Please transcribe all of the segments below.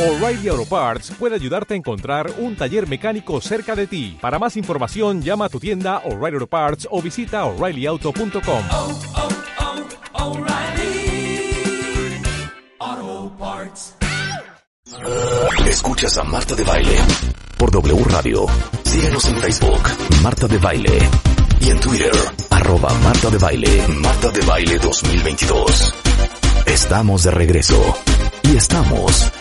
O'Reilly Auto Parts puede ayudarte a encontrar un taller mecánico cerca de ti. Para más información, llama a tu tienda O'Reilly Auto Parts o visita oreillyauto.com. oh, oh, Parts. Escuchas a Marta de Baile por W Radio. Síguenos en Facebook, Marta de Baile. Y en Twitter, arroba Marta de Baile, Marta de Baile 2022. Estamos de regreso. Y estamos...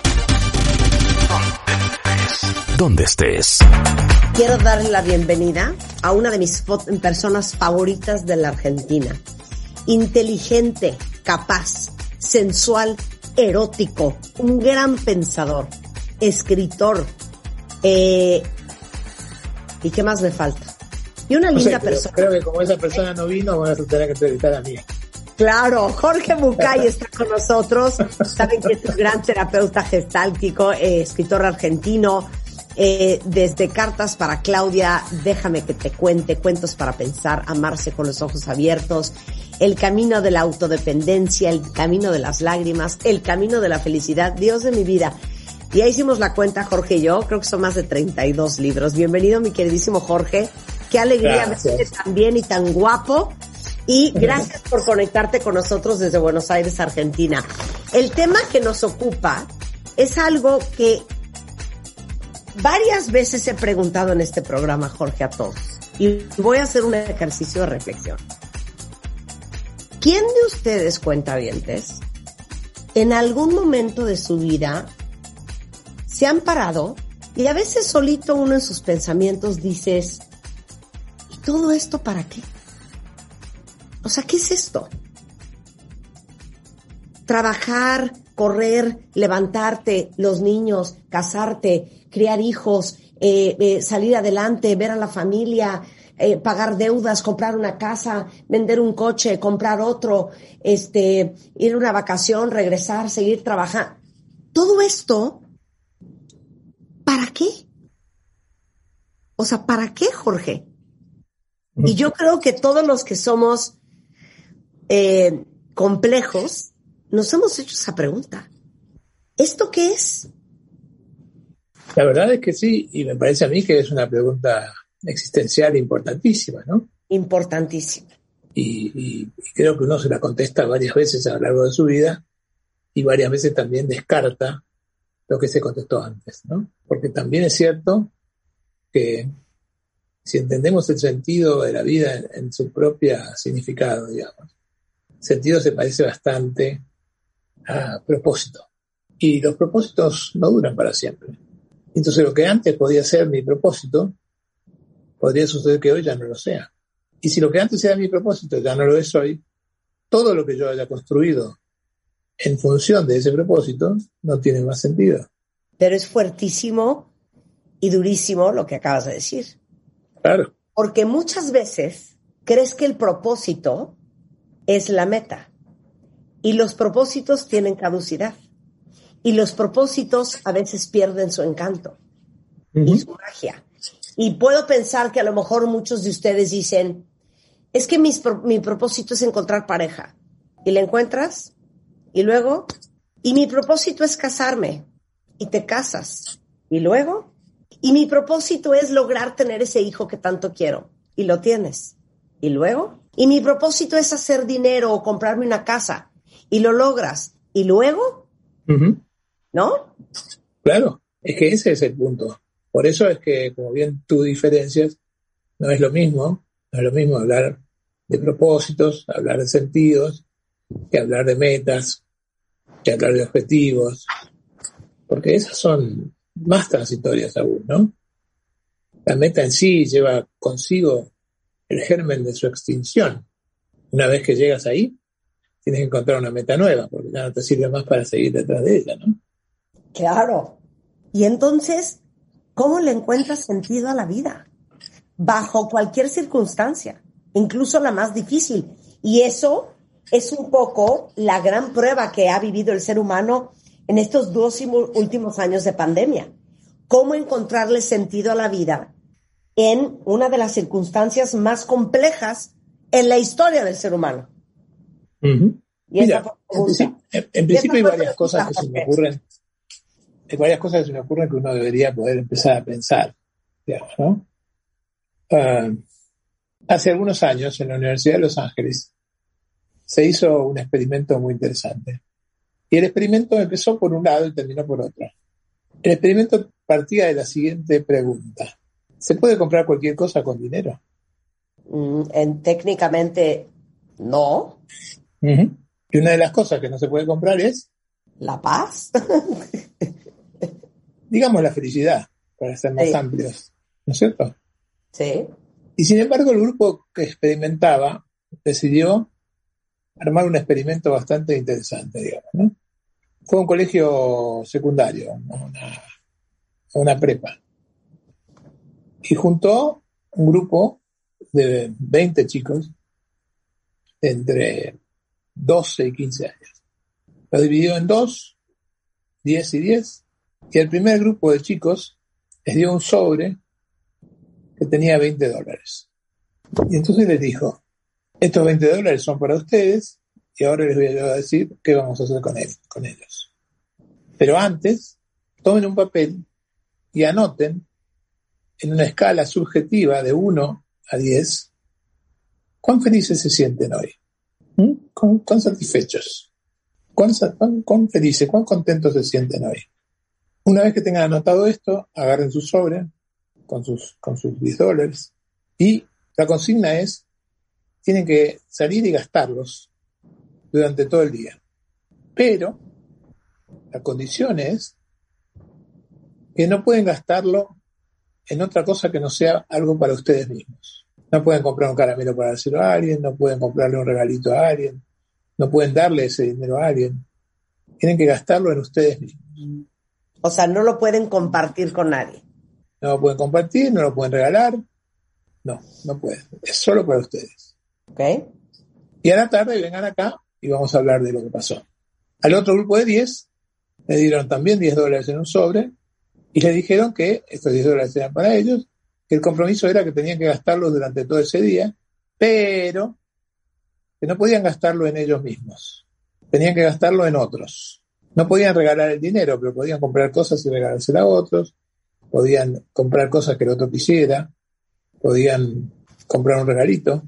Donde estés. Quiero darle la bienvenida a una de mis personas favoritas de la Argentina. Inteligente, capaz, sensual, erótico, un gran pensador, escritor. eh, ¿Y qué más me falta? Y una No linda persona. creo que como esa persona no vino, van a tener que entrevistar a mí. Claro, Jorge Bucay está con nosotros. Saben que es un gran terapeuta gestáltico, eh, escritor argentino. Eh, desde Cartas para Claudia, Déjame que te cuente, Cuentos para pensar, Amarse con los ojos abiertos, El camino de la autodependencia, El camino de las lágrimas, El camino de la felicidad, Dios de mi vida. Ya hicimos la cuenta, Jorge y yo, creo que son más de 32 libros. Bienvenido, mi queridísimo Jorge. Qué alegría verte tan bien y tan guapo. Y gracias por conectarte con nosotros desde Buenos Aires, Argentina. El tema que nos ocupa es algo que varias veces he preguntado en este programa, Jorge, a todos. Y voy a hacer un ejercicio de reflexión. ¿Quién de ustedes, cuentavientes, en algún momento de su vida se han parado y a veces solito uno en sus pensamientos dices, ¿y todo esto para qué? O sea, ¿qué es esto? Trabajar, correr, levantarte, los niños, casarte, criar hijos, eh, eh, salir adelante, ver a la familia, eh, pagar deudas, comprar una casa, vender un coche, comprar otro, este, ir a una vacación, regresar, seguir trabajando. Todo esto, ¿para qué? O sea, ¿para qué, Jorge? Y yo creo que todos los que somos complejos, nos hemos hecho esa pregunta. ¿Esto qué es? La verdad es que sí, y me parece a mí que es una pregunta existencial importantísima, ¿no? Importantísimo. Y, y- y creo que uno se la contesta varias veces a lo largo de su vida y varias veces también descarta lo que se contestó antes, ¿no? Porque también es cierto que si entendemos el sentido de la vida en, en su propia significado, digamos, sentido se parece bastante a propósito. Y los propósitos no duran para siempre. Entonces lo que antes podía ser mi propósito, podría suceder que hoy ya no lo sea. Y si lo que antes era mi propósito ya no lo es hoy, todo lo que yo haya construido en función de ese propósito no tiene más sentido. Pero es fuertísimo y durísimo lo que acabas de decir. Claro, Porque muchas veces crees que el propósito es la meta. Y los propósitos tienen caducidad. Y los propósitos a veces pierden su encanto y su magia. Y puedo pensar que a lo mejor muchos de ustedes dicen, es que mis mi propósito es encontrar pareja. Y la encuentras. Y luego, y mi propósito es casarme. Y te casas. Y luego, y mi propósito es lograr tener ese hijo que tanto quiero. Y lo tienes. Y luego, y mi propósito es hacer dinero o comprarme una casa. Y lo logras. Y luego. ¿No? claro, es que ese es el punto. Por eso es que, como bien tú diferencias, no es lo mismo, no es lo mismo hablar de propósitos, hablar de sentidos, que hablar de metas, que hablar de objetivos, porque esas son más transitorias aún, ¿no? La meta en sí lleva consigo el germen de su extinción. Una vez que llegas ahí, tienes que encontrar una meta nueva, porque ya no te sirve más para seguir detrás de ella, ¿no? Claro. Y entonces, ¿cómo le encuentras sentido a la vida? Bajo cualquier circunstancia, incluso la más difícil. Y eso es un poco la gran prueba que ha vivido el ser humano en estos dos últimos años de pandemia. Cómo encontrarle sentido a la vida en una de las circunstancias más complejas en la historia del ser humano. Y Mira, en, principio- en- en Y principio hay varias cosas que se me ocurren hay varias cosas que se me ocurren que uno debería poder empezar a pensar, digamos, ¿no? Ah, hace algunos años en la Universidad de Los Ángeles se hizo un experimento muy interesante. Y el experimento empezó por un lado y terminó por otro. El experimento partía de la siguiente pregunta. ¿Se puede comprar cualquier cosa con dinero? Mm, en, técnicamente, no. Y una de las cosas que no se puede comprar es, ¿La paz? digamos, la felicidad, para ser más Sí. amplios. ¿No es cierto? sí. Y sin embargo, el grupo que experimentaba decidió armar un experimento bastante interesante, digamos. ¿no? Fue un colegio secundario, una, una prepa. Y juntó un grupo de 20 chicos entre 12 y 15 años. Lo dividió en dos, 10 y 10, y el primer grupo de chicos les dio un sobre que tenía 20 dólares. Y entonces les dijo, estos 20 dólares son para ustedes y ahora les voy a decir qué vamos a hacer con, él, con ellos. Pero antes, tomen un papel y anoten en una escala subjetiva de 1 a 10 cuán felices se sienten hoy, ¿Mm? cuán, satisfechos, cuán, sa- cuán- cuán felices, cuán contentos se sienten hoy. Una vez que tengan anotado esto, agarren su sobre con sus, con sus 10 dólares y la consigna es, tienen que salir y gastarlos durante todo el día. Pero la condición es que no pueden gastarlo en otra cosa que no sea algo para ustedes mismos. No pueden comprar un caramelo para dárselo a alguien, no pueden comprarle un regalito a alguien, no pueden darle ese dinero a alguien. Tienen que gastarlo en ustedes mismos. O sea, no lo pueden compartir con nadie. No lo pueden compartir, no lo pueden regalar. No, no pueden. Es solo para ustedes. ¿Ok? Y a la tarde vengan acá y vamos a hablar de lo que pasó. Al otro grupo de 10 le dieron también 10 dólares en un sobre y le dijeron que estos 10 dólares eran para ellos, que el compromiso era que tenían que gastarlos durante todo ese día, pero que no podían gastarlo en ellos mismos. Tenían que gastarlo en otros. No podían regalar el dinero, pero podían comprar cosas y regalárselo a otros, podían comprar cosas que el otro quisiera, podían comprar un regalito,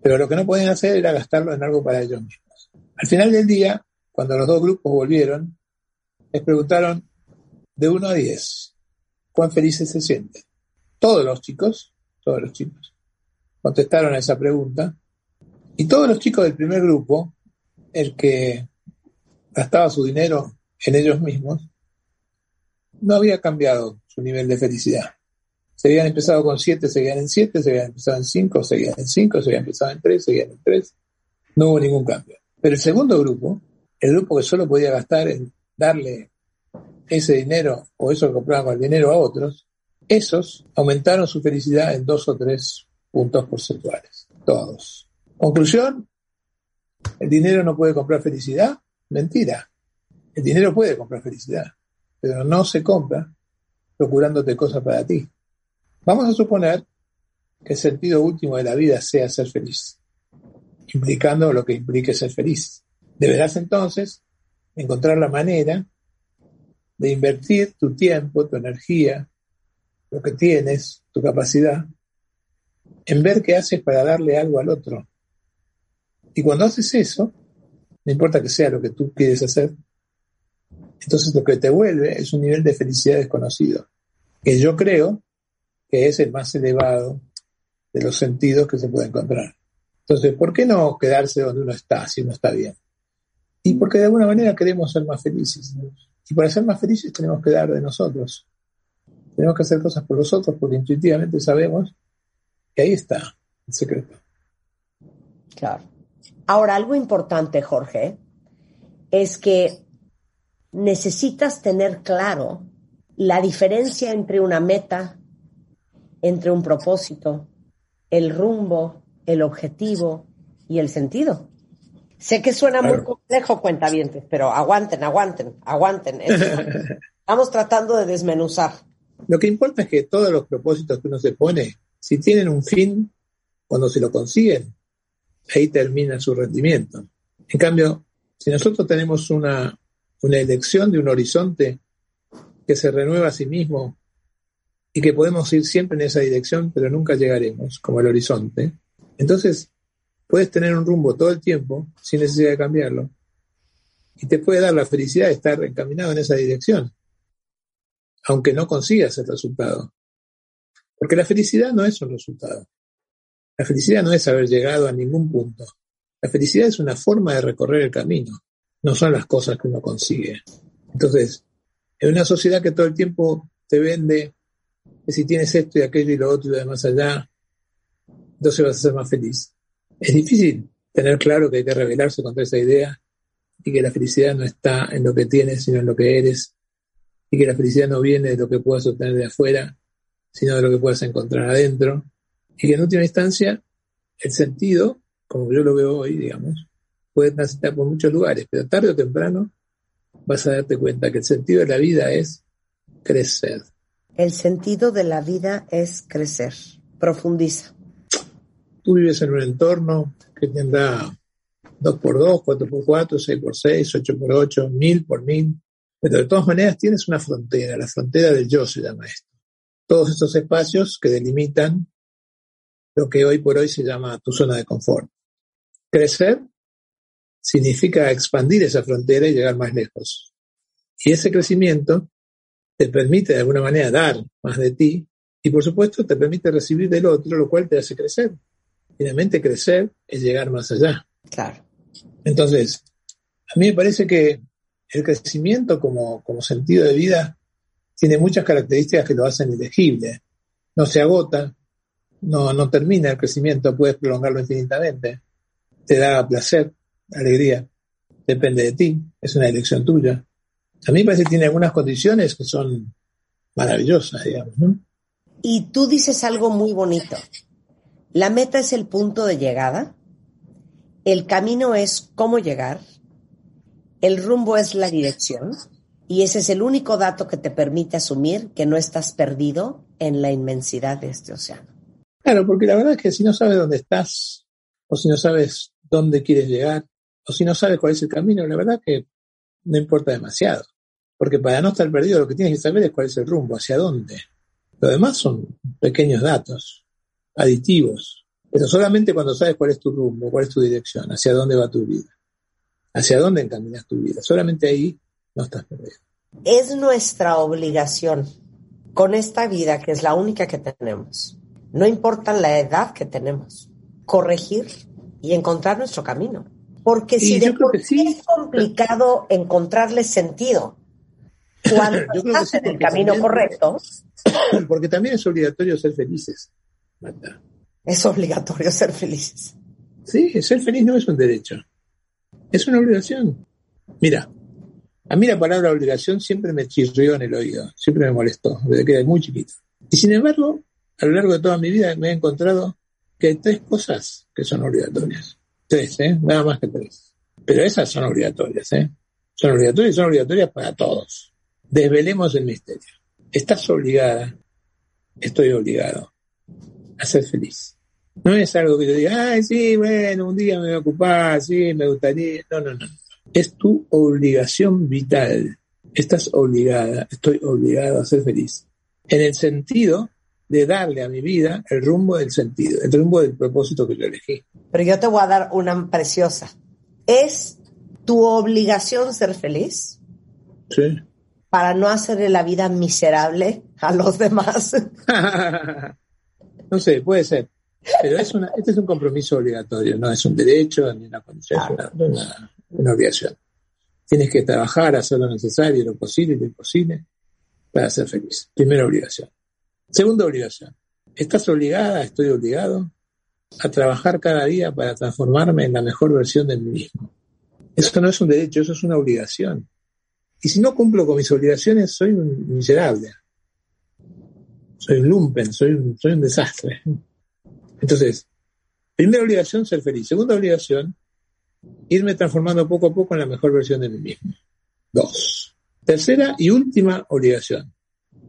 pero lo que no podían hacer era gastarlo en algo para ellos mismos. Al final del día, cuando los dos grupos volvieron, les preguntaron de 1 a 10, ¿cuán felices se sienten? Todos los chicos, todos los chicos, contestaron a esa pregunta y todos los chicos del primer grupo, el que gastaba su dinero en ellos mismos, no había cambiado su nivel de felicidad. Se habían empezado con 7, seguían en 7, se habían empezado en 5, seguían en 5, se habían empezado en 3, seguían en 3. No hubo ningún cambio. Pero el segundo grupo, el grupo que solo podía gastar en darle ese dinero o eso que compraban con el dinero a otros, esos aumentaron su felicidad en dos o tres puntos porcentuales. Todos. Conclusión, ¿el dinero no puede comprar felicidad? Mentira. El dinero puede comprar felicidad, pero no se compra procurándote cosas para ti. Vamos a suponer que el sentido último de la vida sea ser feliz, implicando lo que implique ser feliz. Deberás entonces encontrar la manera de invertir tu tiempo, tu energía, lo que tienes, tu capacidad, en ver qué haces para darle algo al otro. Y cuando haces eso, no importa que sea lo que tú quieres hacer, entonces lo que te vuelve es un nivel de felicidad desconocido, que yo creo que es el más elevado de los sentidos que se puede encontrar. Entonces, ¿por qué no quedarse donde uno está si uno está bien? Y porque de alguna manera queremos ser más felices. Y para ser más felices tenemos que dar de nosotros. Tenemos que hacer cosas por los otros porque intuitivamente sabemos que ahí está el secreto. Claro. Ahora, algo importante, Jorge, es que necesitas tener claro la diferencia entre una meta, entre un propósito, el rumbo, el objetivo y el sentido. Sé que suena muy complejo, cuentavientes, pero aguanten, aguanten, aguanten. Es- Estamos tratando de desmenuzar. Lo que importa es que todos los propósitos que uno se pone, si tienen un fin, cuando se lo consiguen, ahí termina su rendimiento. En cambio, si nosotros tenemos una, una elección de un horizonte que se renueva a sí mismo y que podemos ir siempre en esa dirección, pero nunca llegaremos, como el horizonte, entonces puedes tener un rumbo todo el tiempo sin necesidad de cambiarlo. Y te puede dar la felicidad de estar encaminado en esa dirección, aunque no consigas el resultado. Porque la felicidad no es un resultado. La felicidad no es haber llegado a ningún punto. La felicidad es una forma de recorrer el camino, no son las cosas que uno consigue. Entonces, en una sociedad que todo el tiempo te vende que si tienes esto y aquello y lo otro y lo demás allá, entonces vas a ser más feliz. Es difícil tener claro que hay que rebelarse contra esa idea y que la felicidad no está en lo que tienes, sino en lo que eres, y que la felicidad no viene de lo que puedas obtener de afuera, sino de lo que puedas encontrar adentro, y que en última instancia el sentido, como yo lo veo hoy, digamos, puede transitar por muchos lugares, pero tarde o temprano vas a darte cuenta que el sentido de la vida es crecer. El sentido de la vida es crecer. Profundiza. Tú vives en un entorno que tendrá 2x2, 4x4, 6x6, 8x8, 1000 por 1000, pero de todas maneras tienes una frontera, la frontera del yo se llama esto. Todos estos espacios que delimitan lo que hoy por hoy se llama tu zona de confort. Crecer significa expandir esa frontera y llegar más lejos. Y ese crecimiento te permite de alguna manera dar más de ti y por supuesto te permite recibir del otro, lo cual te hace crecer. Finalmente crecer es llegar más allá. Claro. Entonces, a mí me parece que el crecimiento como, como sentido de vida tiene muchas características que lo hacen elegible. No se agota, no, no termina el crecimiento, puedes prolongarlo infinitamente. Te da placer, alegría, depende de ti, es una elección tuya. A mí me parece que tiene algunas condiciones que son maravillosas, digamos, ¿no? Y tú dices algo muy bonito. La meta es el punto de llegada, el camino es cómo llegar, el rumbo es la dirección, y ese es el único dato que te permite asumir que no estás perdido en la inmensidad de este océano. Claro, porque la verdad es que si no sabes dónde estás, o si no sabes dónde quieres llegar, o si no sabes cuál es el camino, la verdad que no importa demasiado. Porque para no estar perdido lo que tienes que saber es cuál es el rumbo, hacia dónde. Lo demás son pequeños datos, aditivos. Pero solamente cuando sabes cuál es tu rumbo, cuál es tu dirección, hacia dónde va tu vida, hacia dónde encaminas tu vida. Solamente ahí no estás perdido. Es nuestra obligación con esta vida, que es la única que tenemos, no importa la edad que tenemos, corregir y encontrar nuestro camino. Porque Y si de por sí es complicado encontrarle sentido cuando estás sí, en el camino también- correcto, Porque también es obligatorio ser felices. Marta. es obligatorio ser felices. Sí, ser feliz no es un derecho. Es una obligación. Mira, a mí la palabra obligación siempre me chirrió en el oído, siempre me molestó, desde que era muy chiquito. Y sin embargo, a lo largo de toda mi vida me he encontrado que hay tres cosas que son obligatorias. Tres, ¿eh? Nada más que tres. Pero esas son obligatorias, ¿eh? Son obligatorias y son obligatorias para todos. Desvelemos el misterio. Estás obligada, estoy obligado a ser feliz. No es algo que yo diga, ay, sí, bueno, un día me voy a ocupar, sí, me gustaría. No, no, no. Es tu obligación vital. Estás obligada, estoy obligado a ser feliz. En el sentido de darle a mi vida el rumbo del sentido, el rumbo del propósito que yo elegí. Pero yo te voy a dar una preciosa. ¿Es tu obligación ser feliz ¿Sí? para no hacerle la vida miserable a los demás? no sé, puede ser. Pero es una, este es un compromiso obligatorio, no es un derecho ni una condición, es una, una- una obligación. Tienes que trabajar, hacer lo necesario, lo posible y lo imposible para ser feliz. Primera obligación. Segunda obligación. Estás obligada, estoy obligado a trabajar cada día para transformarme en la mejor versión de mí mismo. Eso no es un derecho, eso es una obligación. Y si no cumplo con mis obligaciones, soy un miserable. Soy un lumpen, soy un, soy un desastre. Entonces, primera obligación, ser feliz. Segunda obligación, irme transformando poco a poco en la mejor versión de mí mismo. Dos. Tercera y última obligación.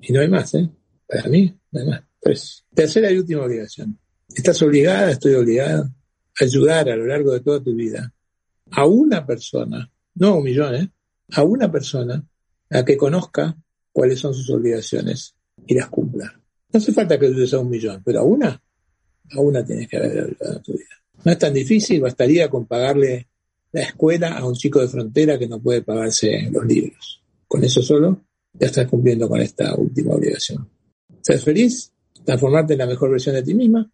Y no hay más, ¿eh? Para mí, hay más. Tercera y última obligación. Estás obligada, estoy obligado, a ayudar a lo largo de toda tu vida a una persona, no a un millón, ¿eh? A una persona a que conozca cuáles son sus obligaciones y las cumpla. No hace falta que ayudes a un millón, pero a una, a una tienes que haber ayudado en tu vida. No es tan difícil, bastaría con pagarle la escuela a un chico de frontera que no puede pagarse los libros. Con eso solo ya estás cumpliendo con esta última obligación. Ser feliz, transformarte en la mejor versión de ti misma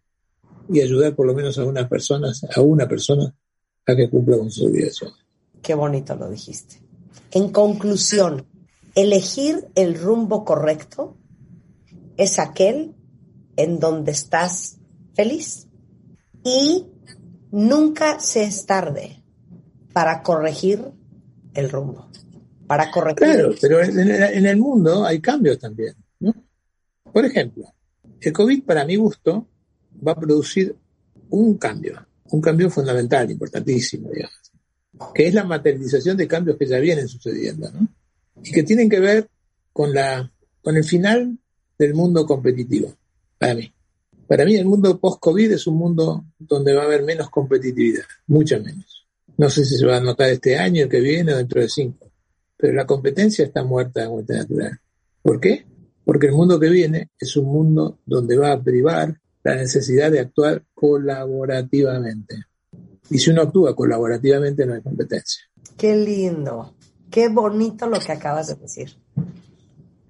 y ayudar por lo menos a unas personas, a una persona a que cumpla con sus obligaciones. Qué bonito lo dijiste. En conclusión, elegir el rumbo correcto es aquel en donde estás feliz. Y nunca se es tarde para corregir el rumbo. Para corregir. Claro, pero en, en el mundo hay cambios también. ¿no? Por ejemplo, el COVID, para mi gusto, va a producir un cambio, un cambio fundamental, importantísimo, digamos, que es la materialización de cambios que ya vienen sucediendo, ¿no? Y que tienen que ver con, la, con el final del mundo competitivo, para mí. Para mí el mundo post-COVID es un mundo donde va a haber menos competitividad, mucha menos. No sé si se va a notar este año, el que viene o dentro de cinco, pero la competencia está muerta de muerte natural. ¿Por qué? Porque el mundo que viene es un mundo donde va a privar la necesidad de actuar colaborativamente. Y si uno actúa colaborativamente no hay competencia. Qué lindo, qué bonito lo que acabas de decir.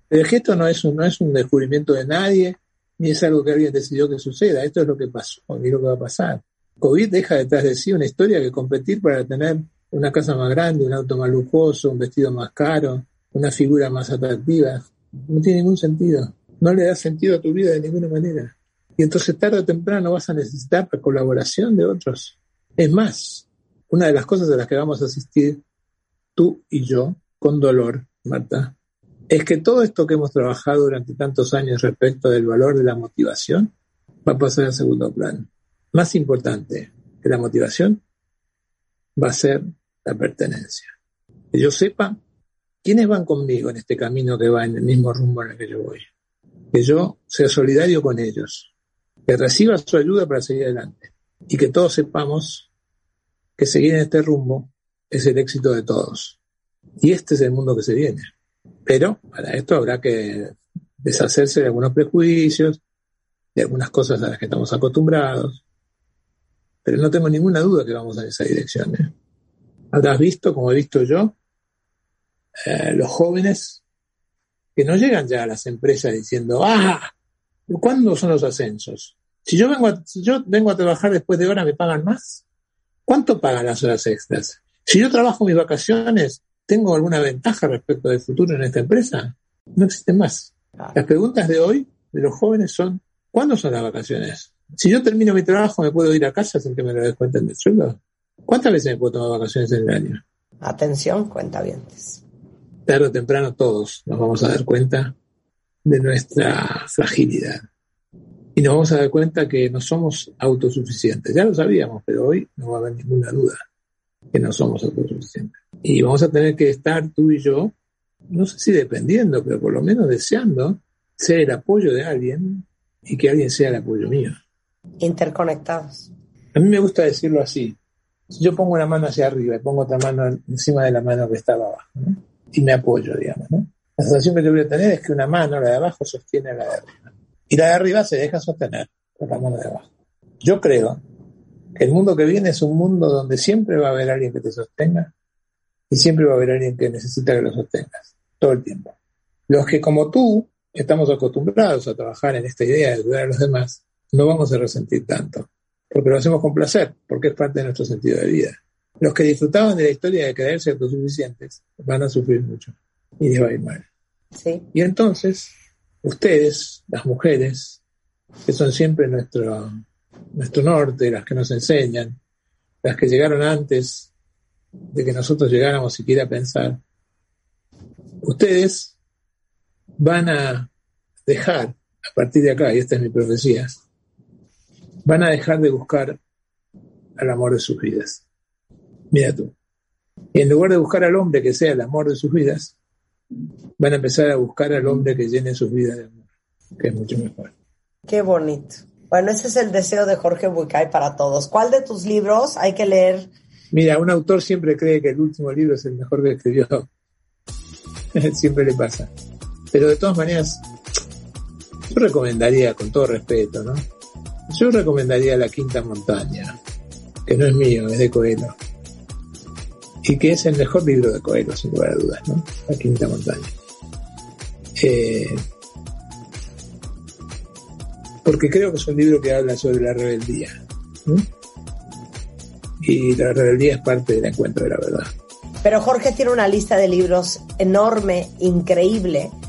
Pero es que esto no es, un, no es un descubrimiento de nadie, ni es algo que alguien decidió que suceda. Esto es lo que pasó y lo que va a pasar. COVID deja detrás de sí una historia que competir para tener una casa más grande, un auto más lujoso, un vestido más caro, una figura más atractiva. No tiene ningún sentido. No le da sentido a tu vida de ninguna manera. Y entonces tarde o temprano vas a necesitar la colaboración de otros. Es más, una de las cosas a las que vamos a asistir tú y yo, con dolor, Marta, es que todo esto que hemos trabajado durante tantos años respecto del valor de la motivación va a pasar a segundo plano. Más importante que la motivación va a ser la pertenencia. Que yo sepa quiénes van conmigo en este camino que va en el mismo rumbo en el que yo voy. Que yo sea solidario con ellos. Que reciba su ayuda para seguir adelante. Y que todos sepamos que seguir en este rumbo es el éxito de todos. Y este es el mundo que se viene. Pero para esto habrá que deshacerse de algunos prejuicios, de algunas cosas a las que estamos acostumbrados. Pero no tengo ninguna duda que vamos en esa dirección. ¿eh? Habrás visto, como he visto yo, eh, los jóvenes que no llegan ya a las empresas diciendo, ah, ¿cuándo son los ascensos? Si yo vengo a, si yo vengo a trabajar después de hora, ¿me pagan más? ¿Cuánto pagan las horas extras? Si yo trabajo mis vacaciones, ¿tengo alguna ventaja respecto del futuro en esta empresa? No existe más. Las preguntas de hoy de los jóvenes son, ¿cuándo son las vacaciones? Si yo termino mi trabajo, ¿me puedo ir a casa sin que me lo descuenten del sueldo? ¿Cuántas veces me puedo tomar vacaciones en el año? Atención, cuentavientes. Tarde o temprano todos nos vamos a dar cuenta de nuestra fragilidad. Y nos vamos a dar cuenta que no somos autosuficientes. Ya lo sabíamos, pero hoy no va a haber ninguna duda que no somos autosuficientes. Y vamos a tener que estar tú y yo, no sé si dependiendo, pero por lo menos deseando ser el apoyo de alguien y que alguien sea el apoyo mío. Interconectados. A mí me gusta decirlo así. Si yo pongo una mano hacia arriba y pongo otra mano encima de la mano que estaba abajo, ¿no? Y me apoyo, digamos, ¿no? La sensación que yo voy a tener es que una mano, la de abajo, sostiene a la de arriba. Y la de arriba se deja sostener por la mano de abajo. Yo creo que el mundo que viene es un mundo donde siempre va a haber alguien que te sostenga y siempre va a haber alguien que necesita que lo sostengas, todo el tiempo. Los que como tú estamos acostumbrados a trabajar en esta idea de ayudar a los demás, no vamos a resentir tanto, porque lo hacemos con placer, porque es parte de nuestro sentido de vida. Los que disfrutaban de la historia de creerse autosuficientes van a sufrir mucho y les va a ir mal. Sí. Y entonces, ustedes, las mujeres, que son siempre nuestro, nuestro norte, las que nos enseñan, las que llegaron antes de que nosotros llegáramos siquiera a pensar, ustedes van a dejar, a partir de acá, y esta es mi profecía, van a dejar de buscar al amor de sus vidas. Mira tú. Y en lugar de buscar al hombre que sea el amor de sus vidas, van a empezar a buscar al hombre que llene sus vidas de amor, que es mucho mejor. Qué bonito. Bueno, ese es el deseo de Jorge Bucay para todos. ¿Cuál de tus libros hay que leer? Mira, un autor siempre cree que el último libro es el mejor que escribió. siempre le pasa. Pero de todas maneras, yo recomendaría, con todo respeto, ¿no? Yo recomendaría La Quinta Montaña, que no es mío, es de Coelho. Y que es el mejor libro de Coelho, sin lugar a dudas, ¿no? La Quinta Montaña. Eh, porque creo que es un libro que habla sobre la rebeldía. ¿no? Y la rebeldía es parte del encuentro de la verdad. Pero Jorge tiene una lista de libros enorme, increíble.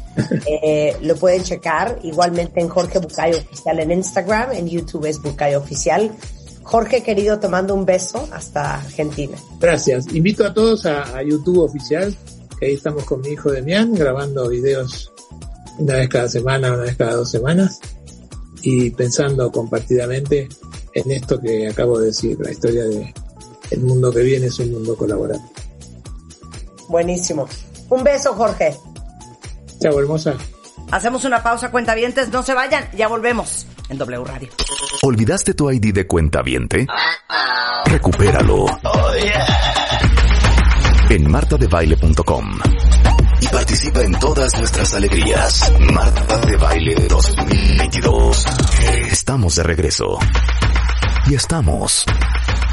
Eh, lo pueden checar igualmente en Jorge Bucayo Oficial en Instagram, en YouTube es Bucayo Oficial. Jorge, querido, te mando un beso hasta Argentina. Gracias. Invito a todos a, a YouTube oficial, que ahí estamos con mi hijo Demián grabando videos una vez cada semana, una vez cada dos semanas, y pensando compartidamente en esto que acabo de decir, la historia de el mundo que viene es un mundo colaborativo. Buenísimo. Un beso, Jorge. Chao, hermosa. Hacemos una pausa, cuentavientes, no se vayan, ya volvemos en W Radio. ¿Olvidaste tu ID de cuenta viente? Recupéralo. En martadebaile.com. Y participa en todas nuestras alegrías. Marta de Baile 2022. Estamos de regreso. Y estamos